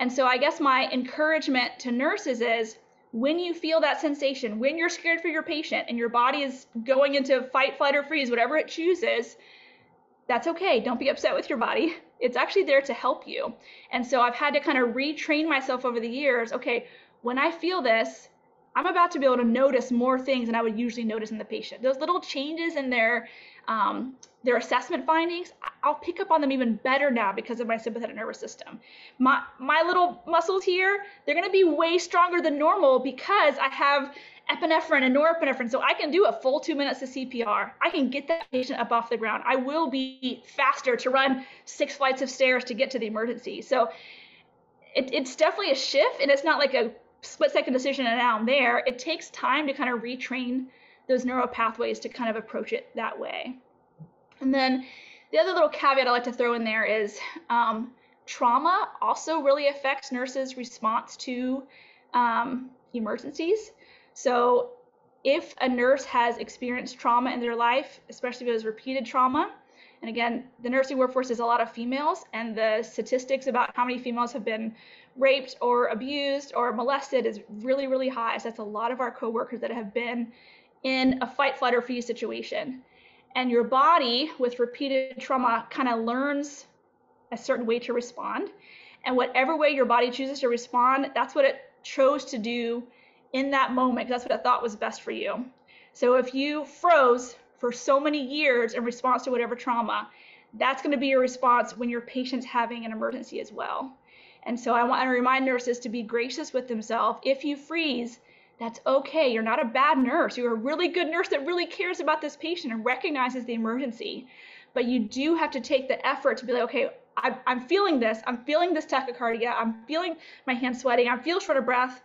A: and so I guess my encouragement to nurses is when you feel that sensation, when you're scared for your patient and your body is going into fight, flight, or freeze, whatever it chooses, that's okay. Don't be upset with your body. It's actually there to help you. And so I've had to kind of retrain myself over the years. Okay, when I feel this, I'm about to be able to notice more things than I would usually notice in the patient. Those little changes in their um, their assessment findings, I'll pick up on them even better now because of my sympathetic nervous system. My my little muscles here, they're going to be way stronger than normal because I have epinephrine and norepinephrine, so I can do a full two minutes of CPR. I can get that patient up off the ground. I will be faster to run six flights of stairs to get to the emergency. So it, it's definitely a shift, and it's not like a split second decision and now I'm there. It takes time to kind of retrain those neural pathways to kind of approach it that way. And then the other little caveat I like to throw in there is um, trauma also really affects nurses' response to um, emergencies. So if a nurse has experienced trauma in their life, especially if it was repeated trauma, and again, the nursing workforce is a lot of females, and the statistics about how many females have been raped or abused or molested is really, really high. So that's a lot of our coworkers that have been in a fight, flight, or freeze situation. And your body, with repeated trauma, kind of learns a certain way to respond. And whatever way your body chooses to respond, that's what it chose to do in that moment. because That's what I thought was best for you. So if you froze for so many years in response to whatever trauma, that's going to be your response when your patient's having an emergency as well. And so I want to remind nurses to be gracious with themselves. If you freeze, that's okay. You're not a bad nurse. You're a really good nurse that really cares about this patient and recognizes the emergency. But you do have to take the effort to be like, okay, I'm, I'm feeling this. I'm feeling this tachycardia. I'm feeling my hands sweating. I feel short of breath.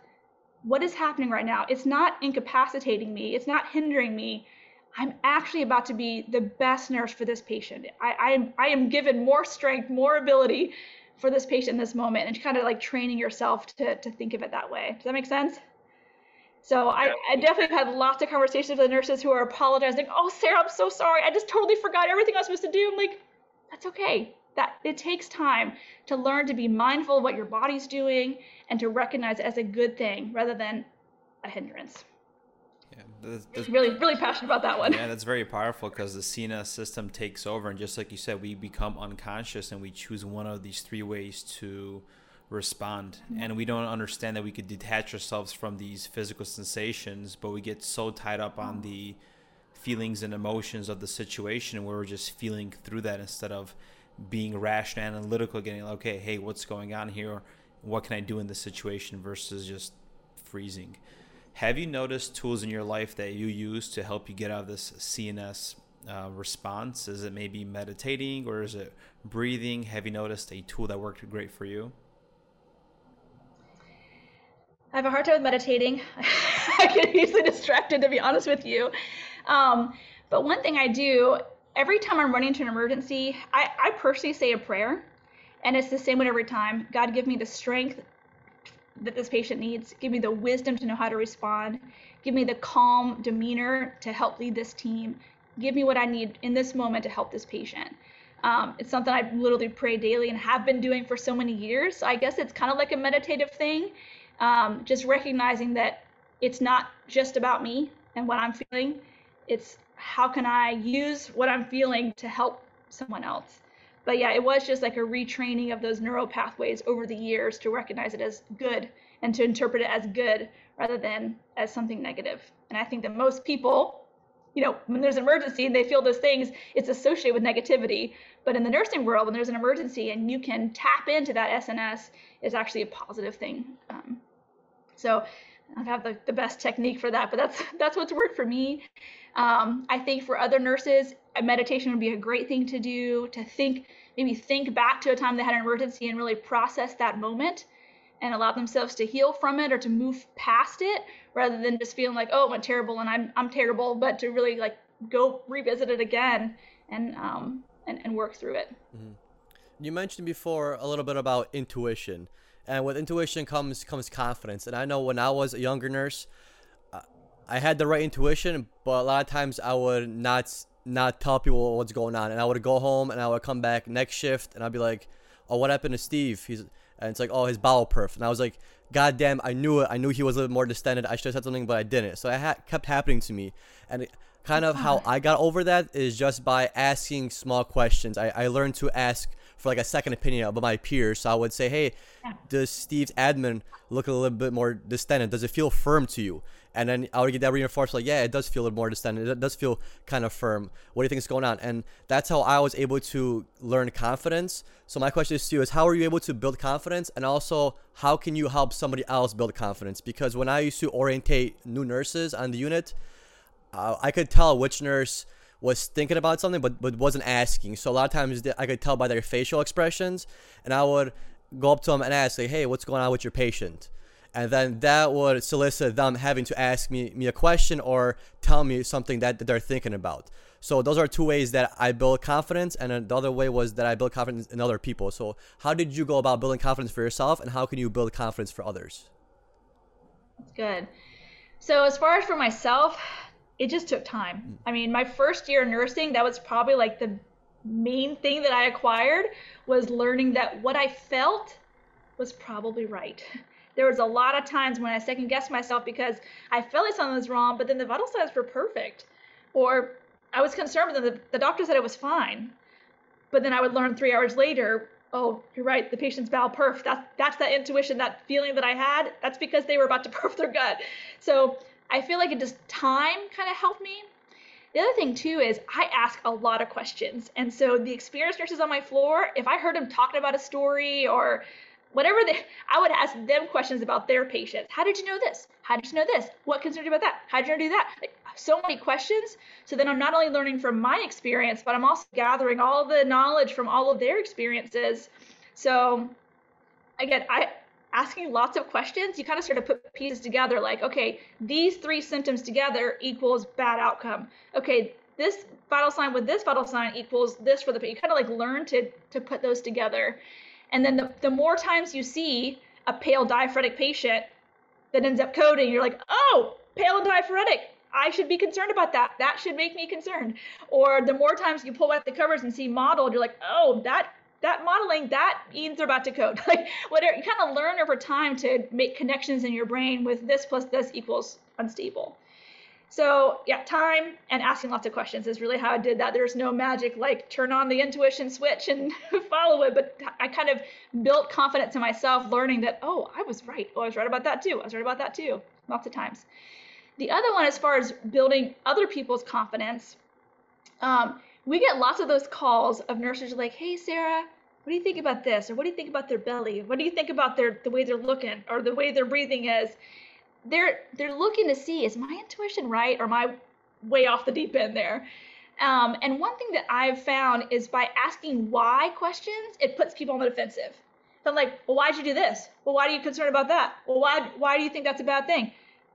A: What is happening right now? It's not incapacitating me. It's not hindering me. I'm actually about to be the best nurse for this patient. I, I, am, I am given more strength, more ability for this patient in this moment, and kind of like training yourself to, to think of it that way. Does that make sense? So I, I, definitely had lots of conversations with nurses who are apologizing. Oh, Sarah, I'm so sorry. I just totally forgot everything I was supposed to do. I'm like, that's okay. That it takes time to learn to be mindful of what your body's doing and to recognize it as a good thing rather than a hindrance. Yeah, that's, that's, really, really passionate about that one.
C: Yeah, that's very powerful because the CNS system takes over, and just like you said, we become unconscious and we choose one of these three ways to respond and we don't understand that we could detach ourselves from these physical sensations but we get so tied up on mm. the feelings and emotions of the situation where we're just feeling through that instead of being rational analytical getting like, okay hey what's going on here? What can i do in this situation versus just freezing? Have you noticed tools in your life that you use to help you get out of this cns uh, response? Is it maybe meditating or is it breathing? Have you noticed a tool that worked great for you?
A: I have a hard time with meditating. I get easily distracted, to be honest with you. Um, but one thing I do every time I'm running into an emergency, I, I personally say a prayer, and it's the same one every time. God, give me the strength that this patient needs. Give me the wisdom to know how to respond. Give me the calm demeanor to help lead this team. Give me what I need in this moment to help this patient. Um, it's something I literally pray daily and have been doing for so many years. So I guess it's kind of like a meditative thing, um, just recognizing that it's not just about me and what I'm feeling. It's how can I use what I'm feeling to help someone else. But yeah, it was just like a retraining of those neural pathways over the years to recognize it as good and to interpret it as good rather than as something negative. And I think that most people, you know, when there's an emergency and they feel those things, it's associated with negativity. But in the nursing world, when there's an emergency and you can tap into that SNS, it's actually a positive thing. Um, so I have the, the best technique for that, but that's that's what's worked for me. Um, I think for other nurses, meditation would be a great thing to do to think, maybe think back to a time they had an emergency and really process that moment and allow themselves to heal from it or to move past it rather than just feeling like, oh, it went terrible and I'm, I'm terrible, but to really like go revisit it again and, um, and, and work through it. Mm-hmm.
D: You mentioned before a little bit about intuition and with intuition comes comes confidence and i know when i was a younger nurse uh, I had the right intuition, but a lot of times I would not not tell people what's going on, and I would go home and I would come back next shift and I'd be like, "Oh, what happened to Steve?" He's and it's like, "Oh, his bowel perf," and I was like, "God damn, I knew it. I knew he was a little more distended. I should have said something, but I didn't." So it ha- kept happening to me, and it, kind of how I got over that is just by asking small questions. I, I learned to ask for like a second opinion about my peers. So I would say, "Hey, does Steve's abdomen look a little bit more distended? Does it feel firm to you?" and then I would get that reinforced like yeah it does feel a little more distended. It does feel kind of firm. What do you think is going on? And that's how I was able to learn confidence. So my question is to you is how are you able to build confidence? And also how can you help somebody else build confidence? Because when I used to orientate new nurses on the unit uh, I could tell which nurse was thinking about something but, but wasn't asking. So a lot of times I could tell by their facial expressions and I would go up to them and ask like hey what's going on with your patient? And then that would solicit them having to ask me, me a question or tell me something that, they're thinking about. So those are two ways that i build confidence and the other way was that i build confidence in other people. So how did you go about building confidence for yourself and how can you build confidence for others?
A: Good. So as far as for myself it just took time mm. i mean my first year nursing that was probably like the main thing that i acquired was learning that what i felt was probably right there was a lot of times when I second guessed myself because I felt like something was wrong, but then the vital signs were perfect. Or I was concerned, but the, the doctor said it was fine. But then I would learn three hours later, oh, you're right, the patient's bowel perf. That's, that's that intuition, that feeling that I had. That's because they were about to perf their gut. So I feel like it just time kind of helped me. The other thing too is I ask a lot of questions. And so the experienced nurses on my floor, if I heard them talking about a story or whatever they, I would ask them questions about their patients. How did you know this? How did you know this? What concerned you about that? How did you do that? Like, so many questions. So then I'm not only learning from my experience, but I'm also gathering all the knowledge from all of their experiences. So again, I asking lots of questions, you kind of start to put pieces together like, okay, these three symptoms together equals bad outcome. Okay, this vital sign with this vital sign equals this for the you kind of like learn to to put those together and then the, the more times you see a pale diaphoretic patient that ends up coding, you're like, oh, pale and diaphoretic. I should be concerned about that. That should make me concerned. Or the more times you pull back the covers and see mottled, you're like, oh, that that mottling, that means they're about to code. Like whatever you kind of learn over time to make connections in your brain with this plus this equals unstable. So yeah, time and asking lots of questions is really how I did that. There's no magic like turn on the intuition switch and follow it, but I kind of built confidence in myself, learning that oh, I was right. Oh, I was right about that too. I was right about that too. Lots of times. The other one, as far as building other people's confidence, um, we get lots of those calls of nurses like, "Hey, Sarah, what do you think about this? Or what do you think about their belly? What do you think about their the way they're looking or the way their breathing is?" they're they're looking to see is my intuition right or am I way off the deep end there? Um, and one thing that I've found is by asking why questions, it puts people on the defensive. So I'm like, well, why'd you do this? Well, why are you concerned about that? Well, why why do you think that's a bad thing?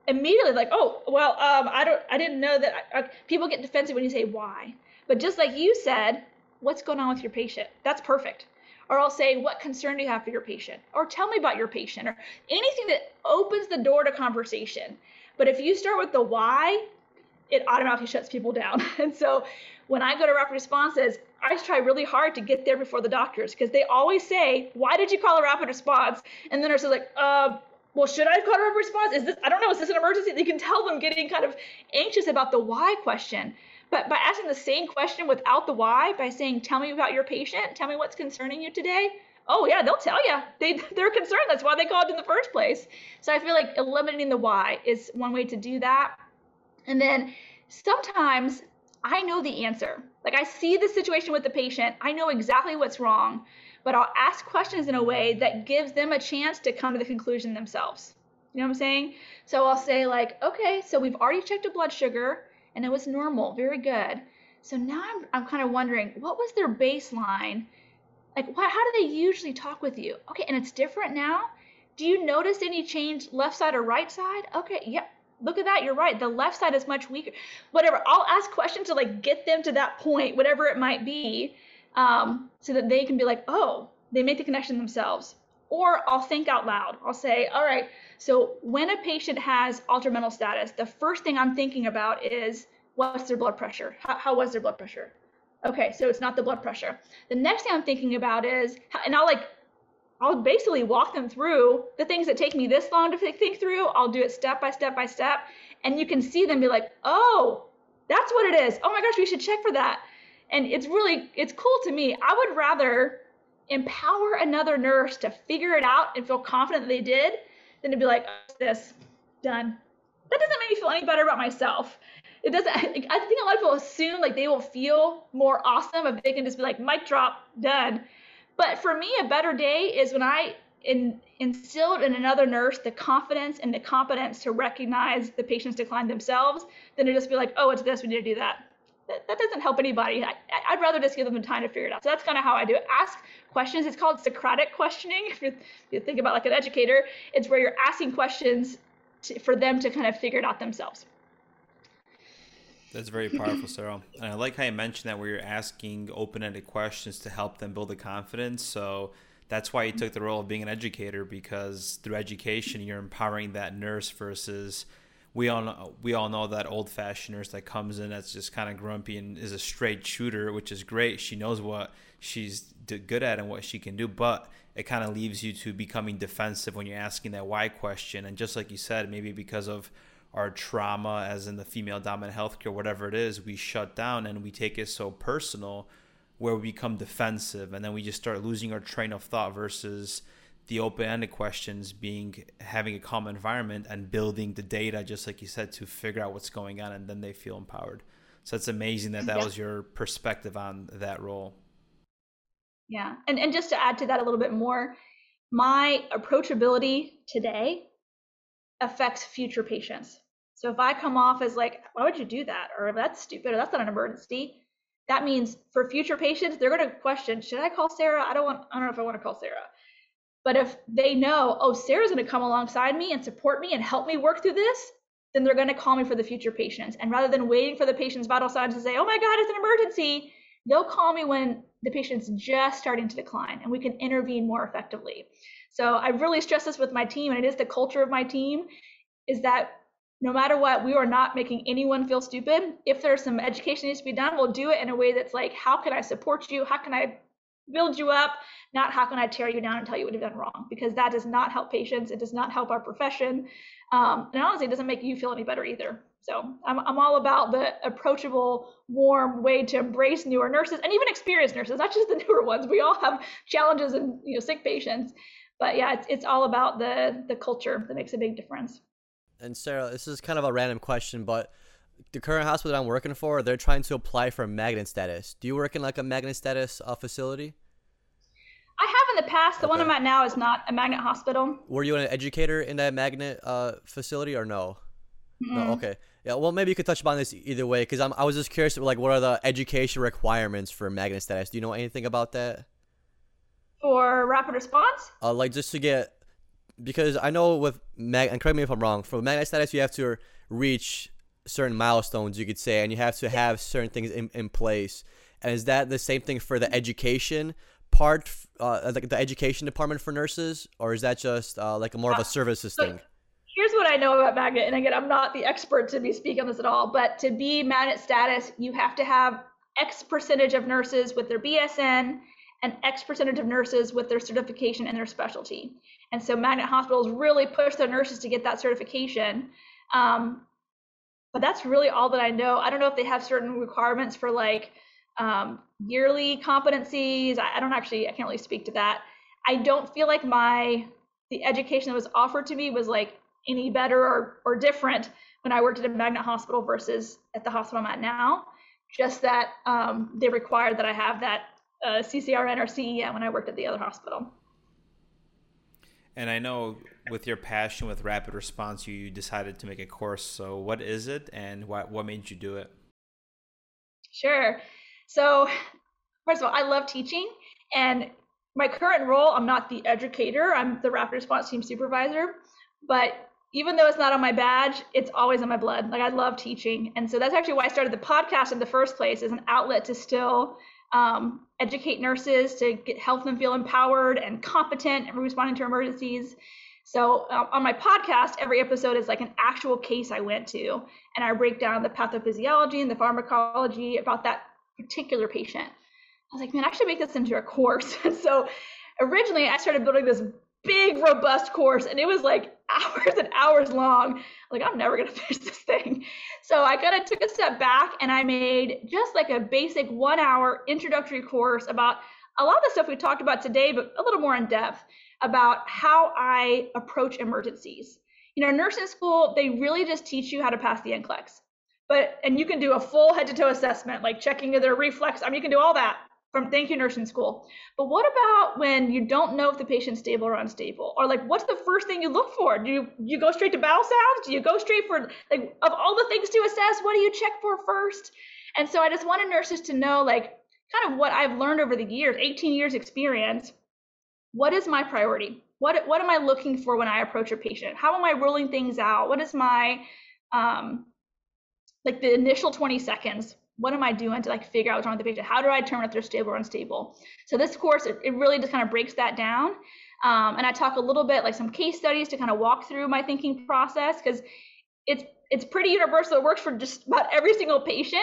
A: Immediately, like, oh, well, um, I don't, I didn't know that. I, I, people get defensive when you say why, but just like you said, what's going on with your patient? That's perfect or I'll say, What concern do you have for your patient? Or tell me about your patient, or anything that opens the door to conversation. But if you start with the why, it automatically shuts people down. And so when I go to rapid responses, I try really hard to get there before the doctors because they always say, "Why did you call a rapid response?" And the nurse is like, "Uh." Well, should I have called a rapid response? Is this, I don't know, is this an emergency? You can tell them getting kind of anxious about the why question. But by asking the same question without the why, by saying, tell me about your patient, tell me what's concerning you today, oh yeah, they'll tell you. They they're concerned. That's why they called in the first place. So I feel like eliminating the why is one way to do that. And then sometimes I know the answer. Like I see the situation with the patient, I know exactly what's wrong, but I'll ask questions in a way that gives them a chance to come to the conclusion themselves. You know what I'm saying? So I'll say like, okay, so we've already checked a blood sugar and it was normal, very good. So now I'm, I'm kind of wondering, what was their baseline? Like, what, how do they usually talk with you? Okay, and it's different now. Do you notice any change left side or right side? Okay, yep, look at that you're right the left side is much weaker whatever i'll ask questions to like get them to that point whatever it might be um, so that they can be like oh they make the connection themselves or i'll think out loud i'll say all right so when a patient has altered mental status the first thing i'm thinking about is what's their blood pressure how, how was their blood pressure okay so it's not the blood pressure the next thing i'm thinking about is and i'll like I'll basically walk them through the things that take me this long to think through. I'll do it step by step by step. And you can see them be like, oh, that's what it is. Oh my gosh, we should check for that. And it's really, it's cool to me. I would rather empower another nurse to figure it out and feel confident they did than to be like, oh, this, done. That doesn't make me feel any better about myself. It doesn't, I think a lot of people assume like they will feel more awesome if they can just be like, mic drop, done but for me, a better day is when I in, instilled in another nurse the confidence and the competence to recognize the patient's decline themselves than to just be like, oh, it's this, we need to do that. That, that doesn't help anybody. I, would rather just give them the time to figure it out. So that's kind of how I do it. Ask questions. It's called Socratic questioning. If you, if you think about like an educator, it's where you're asking questions to, for them to kind of figure it out themselves.
C: That's very powerful, Sarah. And I like how you mentioned that where you're asking open-ended questions to help them build the confidence. So that's why you took the role of being an educator because through education you're empowering that nurse versus we all know, we all know that old-fashioned nurse that comes in that's just kind of grumpy and is a straight shooter, which is great. She knows what she's good at and what she can do, but it kind of leaves you to becoming defensive when you're asking that why question. And just like you said, maybe because of our trauma, as in the female dominant healthcare, whatever it is, we shut down and we take it so personal where we become defensive and then we just start losing our train of thought versus the open-ended questions being having a calm environment and building the data just like you said to figure out what's going on and then they feel empowered so it's amazing that that yeah. was your perspective on that role
A: yeah and and just to add to that a little bit more my approachability today affects future patients so if I come off as like, why would you do that? Or that's stupid, or that's not an emergency, that means for future patients, they're going to question, should I call Sarah? I don't want, I don't know if I want to call Sarah. But if they know, oh, Sarah's going to come alongside me and support me and help me work through this, then they're going to call me for the future patients. And rather than waiting for the patient's vital signs to say, oh my God, it's an emergency, they'll call me when the patient's just starting to decline and we can intervene more effectively. So I really stress this with my team, and it is the culture of my team, is that no matter what, we are not making anyone feel stupid. If there's some education needs to be done, we'll do it in a way that's like, how can I support you? How can I build you up? Not how can I tear you down and tell you what you've done wrong? Because that does not help patients. It does not help our profession. Um, and honestly, it doesn't make you feel any better either. So I'm, I'm all about the approachable, warm way to embrace newer nurses and even experienced nurses, not just the newer ones. We all have challenges and you know sick patients. But yeah, it's, it's all about the the culture that makes a big difference
D: and Sarah, this is kind of a random question, but the current hospital that I'm working for, they're trying to apply for magnet status. Do you work in like a magnet status uh, facility?
A: I have in the past. The okay. one I'm at now is not a magnet hospital.
D: Were you an educator in that magnet uh, facility or no? Mm-hmm. No. Okay. Yeah. Well, maybe you could touch upon this either way, because I'm I was just curious, like, what are the education requirements for magnet status? Do you know anything about that?
A: For rapid response?
D: Uh, like just to get because I know with mag and correct me if I'm wrong. For magnet status, you have to reach certain milestones, you could say, and you have to have certain things in, in place. And is that the same thing for the education part, uh, like the education department for nurses, or is that just uh, like a more of a uh, services thing?
A: here's what I know about magnet. And again, I'm not the expert to be speaking on this at all, but to be magnet status, you have to have X percentage of nurses with their BSN and X percentage of nurses with their certification and their specialty. And so magnet hospitals really push their nurses to get that certification. Um, but that's really all that I know. I don't know if they have certain requirements for like um, yearly competencies. I, I don't actually, I can't really speak to that. I don't feel like my the education that was offered to me was like any better or, or different when I worked at a magnet hospital versus at the hospital I'm at now. Just that um, they required that I have that uh, CCRN or CEN when I worked at the other hospital.
C: And I know with your passion with rapid response, you decided to make a course. So, what is it and what, what made you do it?
A: Sure. So, first of all, I love teaching. And my current role, I'm not the educator, I'm the rapid response team supervisor. But even though it's not on my badge, it's always in my blood. Like, I love teaching. And so, that's actually why I started the podcast in the first place as an outlet to still um, educate nurses to get, help them feel empowered and competent and responding to emergencies. So um, on my podcast, every episode is like an actual case I went to, and I break down the pathophysiology and the pharmacology about that particular patient. I was like, man, I should make this into a course. so originally, I started building this big, robust course, and it was like hours and hours long. Like, I'm never gonna finish this thing. So I kind of took a step back and I made just like a basic one hour introductory course about a lot of the stuff we talked about today, but a little more in depth about how I approach emergencies. You know, nursing school, they really just teach you how to pass the NCLEX. But, and you can do a full head to toe assessment, like checking their reflex. I mean, you can do all that from thank you nursing school. But what about when you don't know if the patient's stable or unstable? Or like what's the first thing you look for? Do you you go straight to bowel sounds? Do you go straight for like of all the things to assess, what do you check for first? And so I just wanted nurses to know like kind of what I've learned over the years, 18 years experience. What is my priority? What what am I looking for when I approach a patient? How am I ruling things out? What is my um like the initial 20 seconds what am I doing to like figure out what's wrong with the patient? How do I determine if they're stable or unstable? So this course, it, it really just kind of breaks that down. Um, and I talk a little bit like some case studies to kind of walk through my thinking process because it's it's pretty universal. It works for just about every single patient.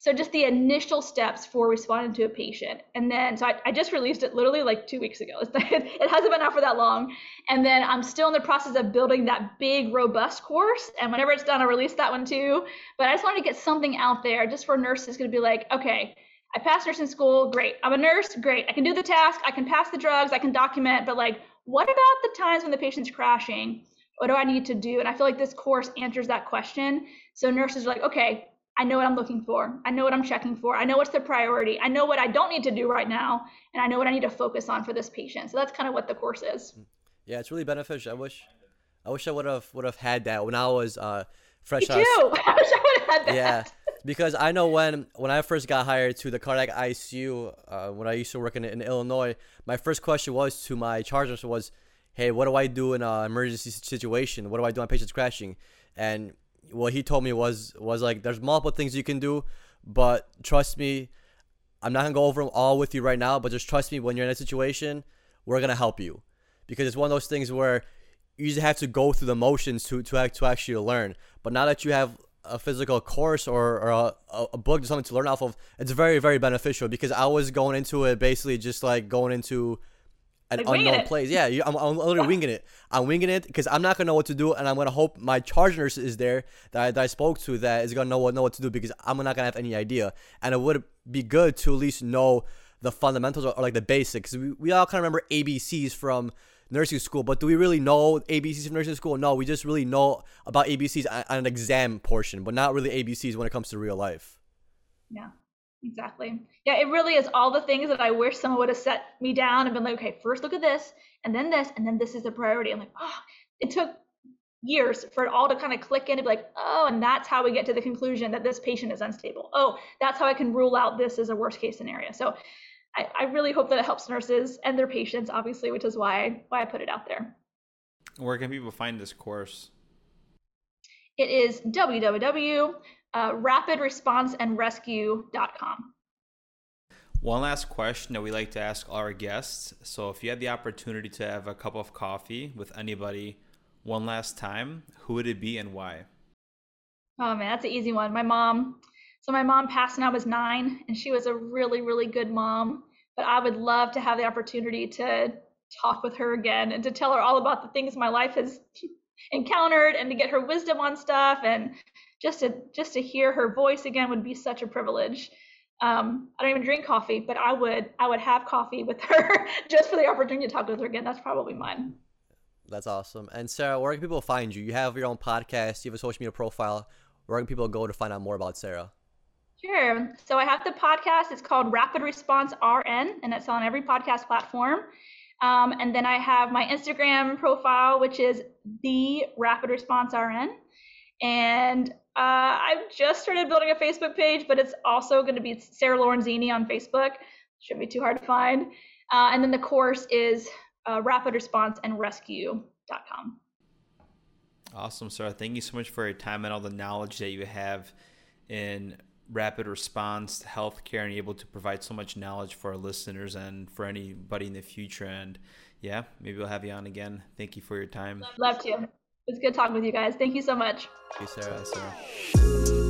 A: So just the initial steps for responding to a patient. And then, so I, I just released it literally like two weeks ago. it hasn't been out for that long. And then I'm still in the process of building that big, robust course. And whenever it's done, I'll release that one too. But I just wanted to get something out there just for nurses to be like, okay, I passed nursing school. Great. I'm a nurse. Great. I can do the task. I can pass the drugs. I can document. But like, what about the times when the patient's crashing? What do I need to do? And I feel like this course answers that question. So nurses are like, okay, I know what I'm looking for. I know what I'm checking for. I know what's the priority. I know what I don't need to do right now, and I know what I need to focus on for this patient. So that's kind of what the course is.
D: Yeah, it's really beneficial. I wish, I wish I would have would have had that when I was uh, fresh.
A: Me too. I wish I would have had that.
D: Yeah, because I know when when I first got hired to the cardiac ICU uh, when I used to work in, in Illinois, my first question was to my charge nurse was, "Hey, what do I do in an emergency situation? What do I do when patient's crashing?" And what he told me was was like there's multiple things you can do, but trust me, I'm not gonna go over them all with you right now. But just trust me, when you're in a situation, we're gonna help you because it's one of those things where you just have to go through the motions to to, to actually learn. But now that you have a physical course or, or a, a book something to learn off of, it's very very beneficial because I was going into it basically just like going into an like unknown place. Yeah, I'm, I'm literally winging it. I'm winging it because I'm not gonna know what to do, and I'm gonna hope my charge nurse is there that I, that I spoke to that is gonna know what know what to do because I'm not gonna have any idea. And it would be good to at least know the fundamentals or, or like the basics. We, we all kind of remember ABCs from nursing school, but do we really know ABCs from nursing school? No, we just really know about ABCs on an exam portion, but not really ABCs when it comes to real life.
A: Yeah. Exactly. Yeah, it really is all the things that I wish someone would have set me down and been like, okay, first look at this, and then this, and then this is the priority. I'm like, oh, it took years for it all to kind of click in and be like, oh, and that's how we get to the conclusion that this patient is unstable. Oh, that's how I can rule out this as a worst case scenario. So I, I really hope that it helps nurses and their patients, obviously, which is why I, why I put it out there.
C: Where can people find this course?
A: It is www uh, rapidresponseandrescue.com.
C: One last question that we like to ask our guests. So, if you had the opportunity to have a cup of coffee with anybody, one last time, who would it be and why?
A: Oh man, that's an easy one. My mom. So my mom passed when I was nine, and she was a really, really good mom. But I would love to have the opportunity to talk with her again and to tell her all about the things my life has encountered and to get her wisdom on stuff and just to just to hear her voice again would be such a privilege. Um, I don't even drink coffee, but I would I would have coffee with her just for the opportunity to talk with her again. That's probably mine.
D: That's awesome. And Sarah, where can people find you? You have your own podcast. You have a social media profile. Where can people go to find out more about Sarah?
A: Sure. So I have the podcast. It's called Rapid Response RN, and it's on every podcast platform. Um, and then I have my Instagram profile, which is the Rapid Response RN. And uh, I've just started building a Facebook page, but it's also going to be Sarah Lorenzini on Facebook. Shouldn't be too hard to find. Uh, and then the course is uh, Rapid Response and Rescue.com.
C: Awesome, Sarah. Thank you so much for your time and all the knowledge that you have in rapid response healthcare and able to provide so much knowledge for our listeners and for anybody in the future. And yeah, maybe we'll have you on again. Thank you for your time.
A: Love to. It's good talking with you guys. Thank you so much.
C: Thank you, Sarah. Sarah.